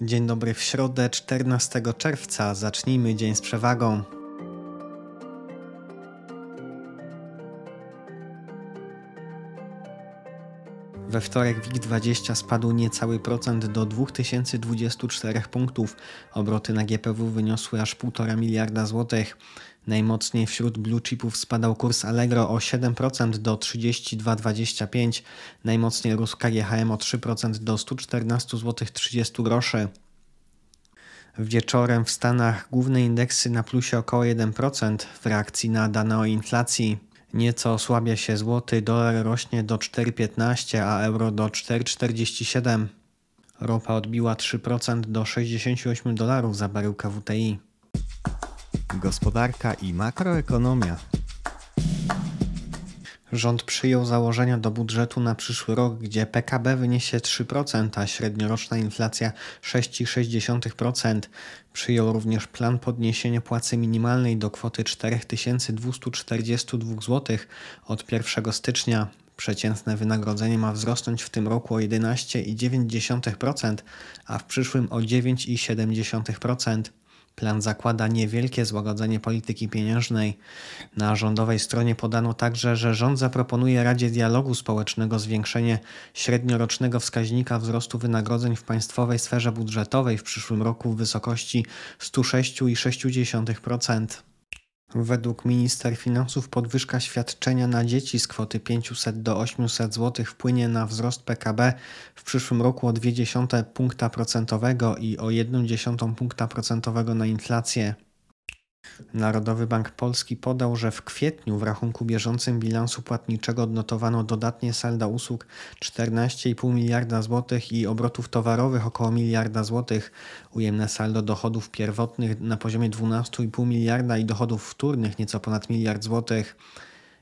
Dzień dobry w środę 14 czerwca. Zacznijmy dzień z przewagą. We wtorek WIG20 spadł niecały procent do 2024 punktów. Obroty na GPW wyniosły aż 1,5 miliarda złotych. Najmocniej wśród blue chipów spadał kurs Allegro o 7% do 32,25. Najmocniej rósł KGHM o 3% do 114 zł 30 groszy. Wieczorem w Stanach główne indeksy na plusie około 1% w reakcji na dane o inflacji. Nieco osłabia się złoty, dolar rośnie do 4,15, a euro do 4,47. Ropa odbiła 3% do 68 dolarów za baryłkę WTI. Gospodarka i makroekonomia. Rząd przyjął założenia do budżetu na przyszły rok, gdzie PKB wyniesie 3%, a średnioroczna inflacja 6,6%. Przyjął również plan podniesienia płacy minimalnej do kwoty 4242 zł od 1 stycznia. Przeciętne wynagrodzenie ma wzrosnąć w tym roku o 11,9%, a w przyszłym o 9,7%. Plan zakłada niewielkie złagodzenie polityki pieniężnej. Na rządowej stronie podano także, że rząd zaproponuje Radzie Dialogu Społecznego zwiększenie średniorocznego wskaźnika wzrostu wynagrodzeń w państwowej sferze budżetowej w przyszłym roku w wysokości 106,6%. Według minister finansów podwyżka świadczenia na dzieci z kwoty 500 do 800 zł wpłynie na wzrost PKB w przyszłym roku o 0,2 punkta procentowego i o 1,1 punkta procentowego na inflację. Narodowy Bank Polski podał, że w kwietniu w rachunku bieżącym bilansu płatniczego odnotowano dodatnie salda usług 14,5 miliarda złotych i obrotów towarowych około miliarda złotych. Ujemne saldo dochodów pierwotnych na poziomie 12,5 miliarda i dochodów wtórnych nieco ponad miliard złotych.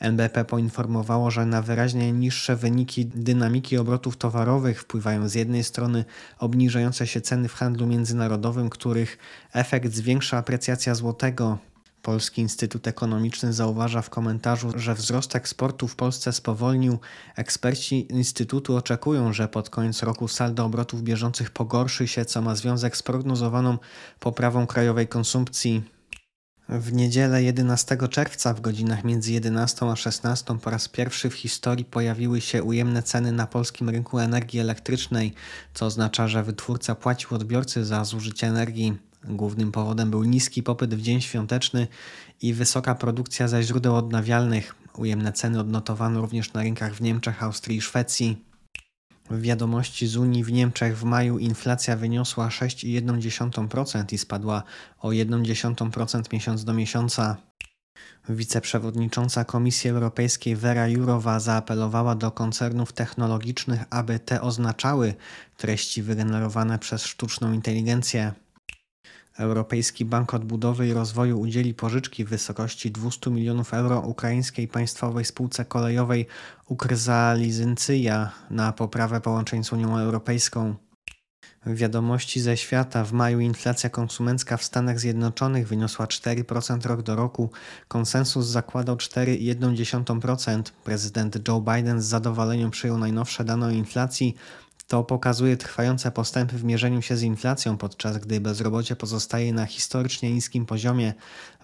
NBP poinformowało, że na wyraźnie niższe wyniki dynamiki obrotów towarowych wpływają z jednej strony obniżające się ceny w handlu międzynarodowym, których efekt zwiększa aprecjacja złotego. Polski Instytut Ekonomiczny zauważa w komentarzu, że wzrost eksportu w Polsce spowolnił. Eksperci Instytutu oczekują, że pod koniec roku saldo obrotów bieżących pogorszy się, co ma związek z prognozowaną poprawą krajowej konsumpcji. W niedzielę 11 czerwca w godzinach między 11 a 16 po raz pierwszy w historii pojawiły się ujemne ceny na polskim rynku energii elektrycznej, co oznacza, że wytwórca płacił odbiorcy za zużycie energii. Głównym powodem był niski popyt w dzień świąteczny i wysoka produkcja ze źródeł odnawialnych. Ujemne ceny odnotowano również na rynkach w Niemczech, Austrii i Szwecji. W wiadomości z Unii w Niemczech w maju inflacja wyniosła 6,1% i spadła o 1,1% miesiąc do miesiąca. Wiceprzewodnicząca Komisji Europejskiej Vera Jurowa zaapelowała do koncernów technologicznych, aby te oznaczały treści wygenerowane przez sztuczną inteligencję. Europejski Bank Odbudowy i Rozwoju udzieli pożyczki w wysokości 200 milionów euro ukraińskiej państwowej spółce kolejowej Ukrzalizyncyja na poprawę połączeń z Unią Europejską. Wiadomości ze świata. W maju inflacja konsumencka w Stanach Zjednoczonych wyniosła 4% rok do roku. Konsensus zakładał 4,1%. Prezydent Joe Biden z zadowoleniem przyjął najnowsze dane o inflacji. To pokazuje trwające postępy w mierzeniu się z inflacją, podczas gdy bezrobocie pozostaje na historycznie niskim poziomie.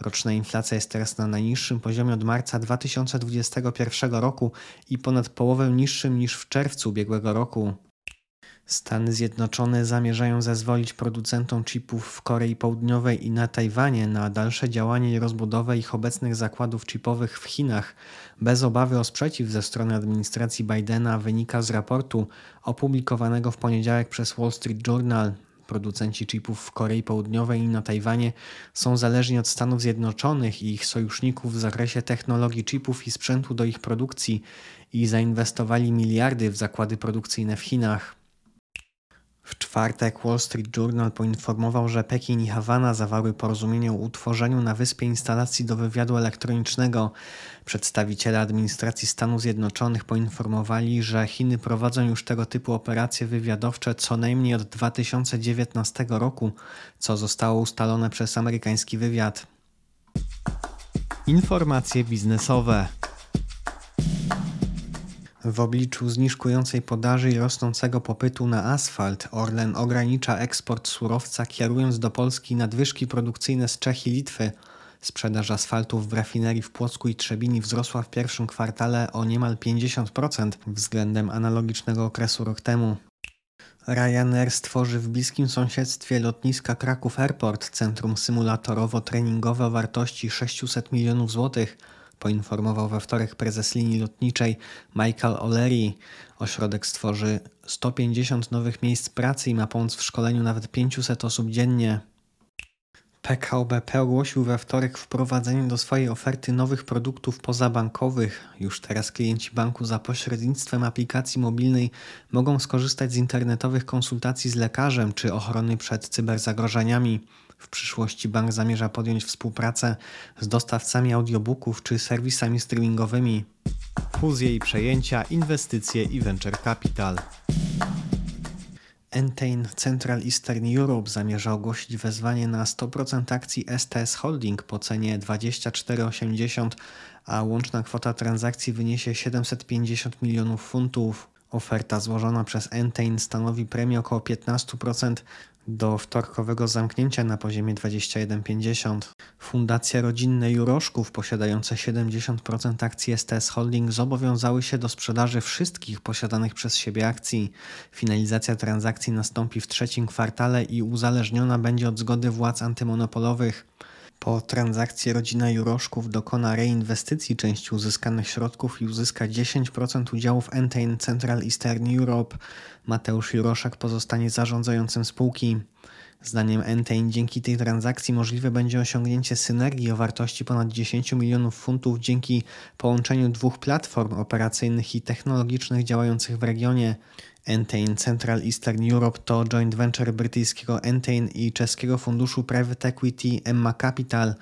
Roczna inflacja jest teraz na najniższym poziomie od marca 2021 roku i ponad połowę niższym niż w czerwcu ubiegłego roku. Stany Zjednoczone zamierzają zezwolić producentom chipów w Korei Południowej i na Tajwanie na dalsze działanie i rozbudowę ich obecnych zakładów chipowych w Chinach. Bez obawy o sprzeciw ze strony administracji Bidena wynika z raportu opublikowanego w poniedziałek przez Wall Street Journal. Producenci chipów w Korei Południowej i na Tajwanie są zależni od Stanów Zjednoczonych i ich sojuszników w zakresie technologii chipów i sprzętu do ich produkcji i zainwestowali miliardy w zakłady produkcyjne w Chinach. Czwartek Wall Street Journal poinformował, że Pekin i Hawana zawarły porozumienie o utworzeniu na wyspie instalacji do wywiadu elektronicznego. Przedstawiciele administracji Stanów Zjednoczonych poinformowali, że Chiny prowadzą już tego typu operacje wywiadowcze co najmniej od 2019 roku, co zostało ustalone przez amerykański wywiad. Informacje biznesowe. W obliczu zniżkującej podaży i rosnącego popytu na asfalt, Orlen ogranicza eksport surowca, kierując do Polski nadwyżki produkcyjne z Czech i Litwy. Sprzedaż asfaltów w rafinerii w Płocku i Trzebini wzrosła w pierwszym kwartale o niemal 50% względem analogicznego okresu rok temu. Ryanair stworzy w bliskim sąsiedztwie lotniska Kraków Airport centrum symulatorowo-treningowe o wartości 600 milionów złotych poinformował we wtorek prezes linii lotniczej Michael O'Leary. Ośrodek stworzy 150 nowych miejsc pracy i ma pomóc w szkoleniu nawet 500 osób dziennie. PKO BP ogłosił we wtorek wprowadzenie do swojej oferty nowych produktów pozabankowych. Już teraz klienci banku za pośrednictwem aplikacji mobilnej mogą skorzystać z internetowych konsultacji z lekarzem czy ochrony przed cyberzagrożeniami. W przyszłości bank zamierza podjąć współpracę z dostawcami audiobooków czy serwisami streamingowymi. Fuzje i przejęcia, inwestycje i venture capital. Entain Central Eastern Europe zamierza ogłosić wezwanie na 100% akcji STS Holding po cenie 24,80, a łączna kwota transakcji wyniesie 750 milionów funtów. Oferta złożona przez Entain stanowi premię około 15% do wtorkowego zamknięcia na poziomie 21,50. Fundacja rodzinne Juroszków posiadające 70% akcji STS Holding zobowiązały się do sprzedaży wszystkich posiadanych przez siebie akcji. Finalizacja transakcji nastąpi w trzecim kwartale i uzależniona będzie od zgody władz antymonopolowych. Po transakcji rodzina Juroszków dokona reinwestycji części uzyskanych środków i uzyska 10% udziałów Entain Central Eastern Europe. Mateusz Juroszek pozostanie zarządzającym spółki. Zdaniem Entain dzięki tej transakcji możliwe będzie osiągnięcie synergii o wartości ponad 10 milionów funtów dzięki połączeniu dwóch platform operacyjnych i technologicznych działających w regionie. Entain Central Eastern Europe to joint venture brytyjskiego Entain i czeskiego funduszu private equity Emma Capital.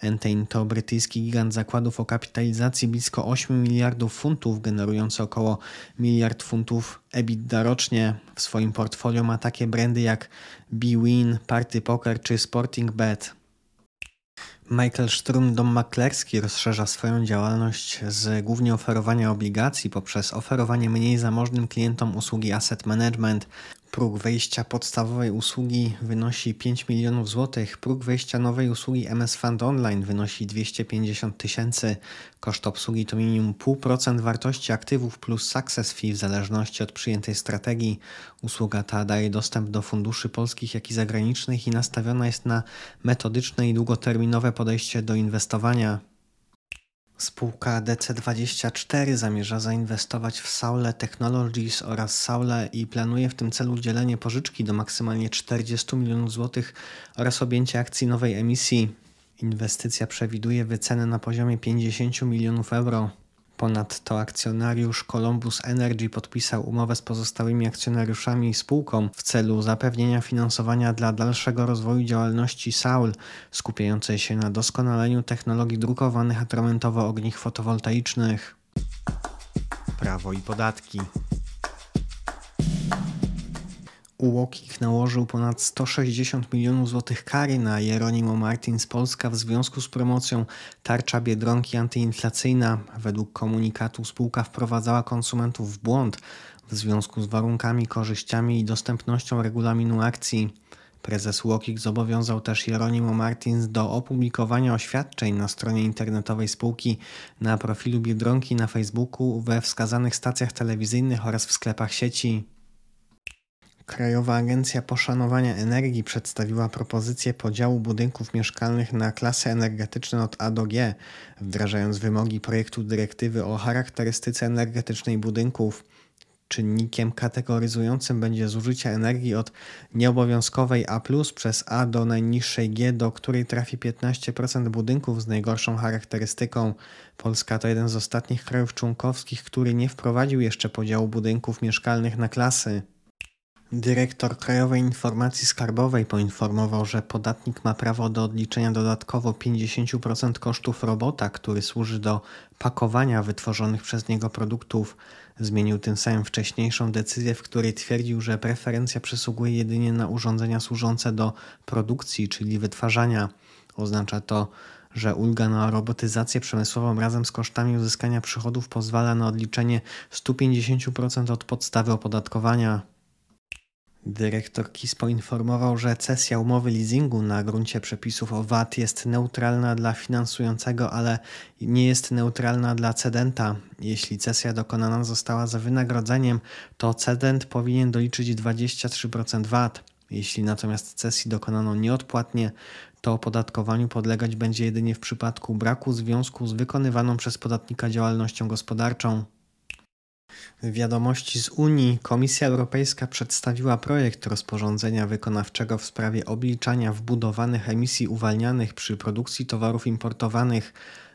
Entain to brytyjski gigant zakładów o kapitalizacji blisko 8 miliardów funtów, generujący około miliard funtów EBITDA rocznie. W swoim portfolio ma takie brandy jak BWin, Party Poker czy Sporting Bet. Michael Strum Dom Maklerski rozszerza swoją działalność z głównie oferowania obligacji poprzez oferowanie mniej zamożnym klientom usługi asset management. Próg wejścia podstawowej usługi wynosi 5 milionów złotych, próg wejścia nowej usługi MS Fund Online wynosi 250 tysięcy. Koszt obsługi to minimum 0,5% wartości aktywów plus success fee w zależności od przyjętej strategii. Usługa ta daje dostęp do funduszy polskich, jak i zagranicznych i nastawiona jest na metodyczne i długoterminowe podejście do inwestowania. Spółka DC24 zamierza zainwestować w Saule Technologies oraz Saule i planuje w tym celu udzielenie pożyczki do maksymalnie 40 milionów złotych oraz objęcie akcji nowej emisji. Inwestycja przewiduje wycenę na poziomie 50 milionów euro. Ponadto akcjonariusz Columbus Energy podpisał umowę z pozostałymi akcjonariuszami i spółką w celu zapewnienia finansowania dla dalszego rozwoju działalności Saul, skupiającej się na doskonaleniu technologii drukowanych atramentowo-ogniw fotowoltaicznych. Prawo i podatki. UOKiK nałożył ponad 160 milionów złotych kary na Jeronimo Martins Polska w związku z promocją tarcza Biedronki antyinflacyjna. Według komunikatu spółka wprowadzała konsumentów w błąd w związku z warunkami, korzyściami i dostępnością regulaminu akcji. Prezes UOKiK zobowiązał też Jeronimo Martins do opublikowania oświadczeń na stronie internetowej spółki, na profilu Biedronki na Facebooku, we wskazanych stacjach telewizyjnych oraz w sklepach sieci. Krajowa Agencja Poszanowania Energii przedstawiła propozycję podziału budynków mieszkalnych na klasy energetyczne od A do G, wdrażając wymogi projektu dyrektywy o charakterystyce energetycznej budynków. Czynnikiem kategoryzującym będzie zużycie energii od nieobowiązkowej A przez A do najniższej G, do której trafi 15% budynków z najgorszą charakterystyką. Polska to jeden z ostatnich krajów członkowskich, który nie wprowadził jeszcze podziału budynków mieszkalnych na klasy. Dyrektor Krajowej Informacji Skarbowej poinformował, że podatnik ma prawo do odliczenia dodatkowo 50% kosztów robota, który służy do pakowania wytworzonych przez niego produktów. Zmienił tym samym wcześniejszą decyzję, w której twierdził, że preferencja przysługuje jedynie na urządzenia służące do produkcji, czyli wytwarzania. Oznacza to, że ulga na robotyzację przemysłową razem z kosztami uzyskania przychodów pozwala na odliczenie 150% od podstawy opodatkowania. Dyrektor KIS poinformował, że cesja umowy leasingu na gruncie przepisów o VAT jest neutralna dla finansującego, ale nie jest neutralna dla cedenta. Jeśli cesja dokonana została za wynagrodzeniem, to cedent powinien doliczyć 23% VAT. Jeśli natomiast cesji dokonano nieodpłatnie, to opodatkowaniu podlegać będzie jedynie w przypadku braku związku z wykonywaną przez podatnika działalnością gospodarczą. Wiadomości z Unii Komisja Europejska przedstawiła projekt rozporządzenia wykonawczego w sprawie obliczania wbudowanych emisji uwalnianych przy produkcji towarów importowanych.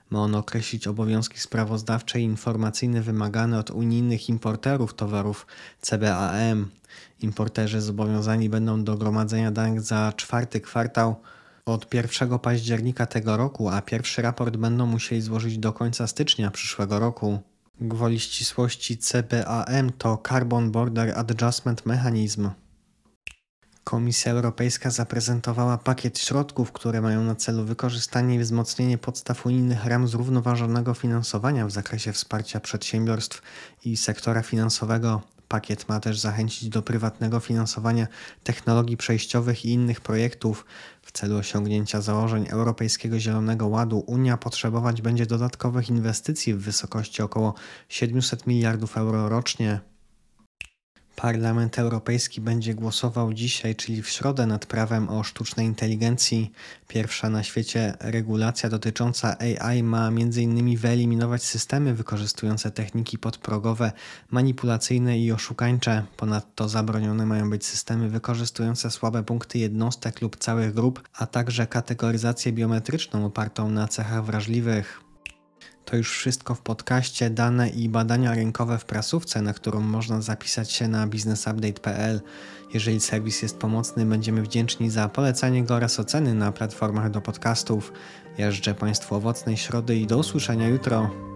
Ma on określić obowiązki sprawozdawcze i informacyjne wymagane od unijnych importerów towarów CBAM. Importerzy zobowiązani będą do gromadzenia danych za czwarty kwartał od 1 października tego roku, a pierwszy raport będą musieli złożyć do końca stycznia przyszłego roku. Gwoli ścisłości CBAM to Carbon Border Adjustment Mechanism. Komisja Europejska zaprezentowała pakiet środków, które mają na celu wykorzystanie i wzmocnienie podstaw unijnych ram zrównoważonego finansowania w zakresie wsparcia przedsiębiorstw i sektora finansowego. Pakiet ma też zachęcić do prywatnego finansowania technologii przejściowych i innych projektów. W celu osiągnięcia założeń Europejskiego Zielonego Ładu Unia potrzebować będzie dodatkowych inwestycji w wysokości około 700 miliardów euro rocznie. Parlament Europejski będzie głosował dzisiaj, czyli w środę, nad prawem o sztucznej inteligencji. Pierwsza na świecie regulacja dotycząca AI ma m.in. wyeliminować systemy wykorzystujące techniki podprogowe, manipulacyjne i oszukańcze. Ponadto zabronione mają być systemy wykorzystujące słabe punkty jednostek lub całych grup, a także kategoryzację biometryczną opartą na cechach wrażliwych. To już wszystko w podcaście dane i badania rynkowe w prasówce, na którą można zapisać się na businessupdate.pl. Jeżeli serwis jest pomocny, będziemy wdzięczni za polecanie go oraz oceny na platformach do podcastów. Ja życzę Państwu owocnej środy i do usłyszenia jutro.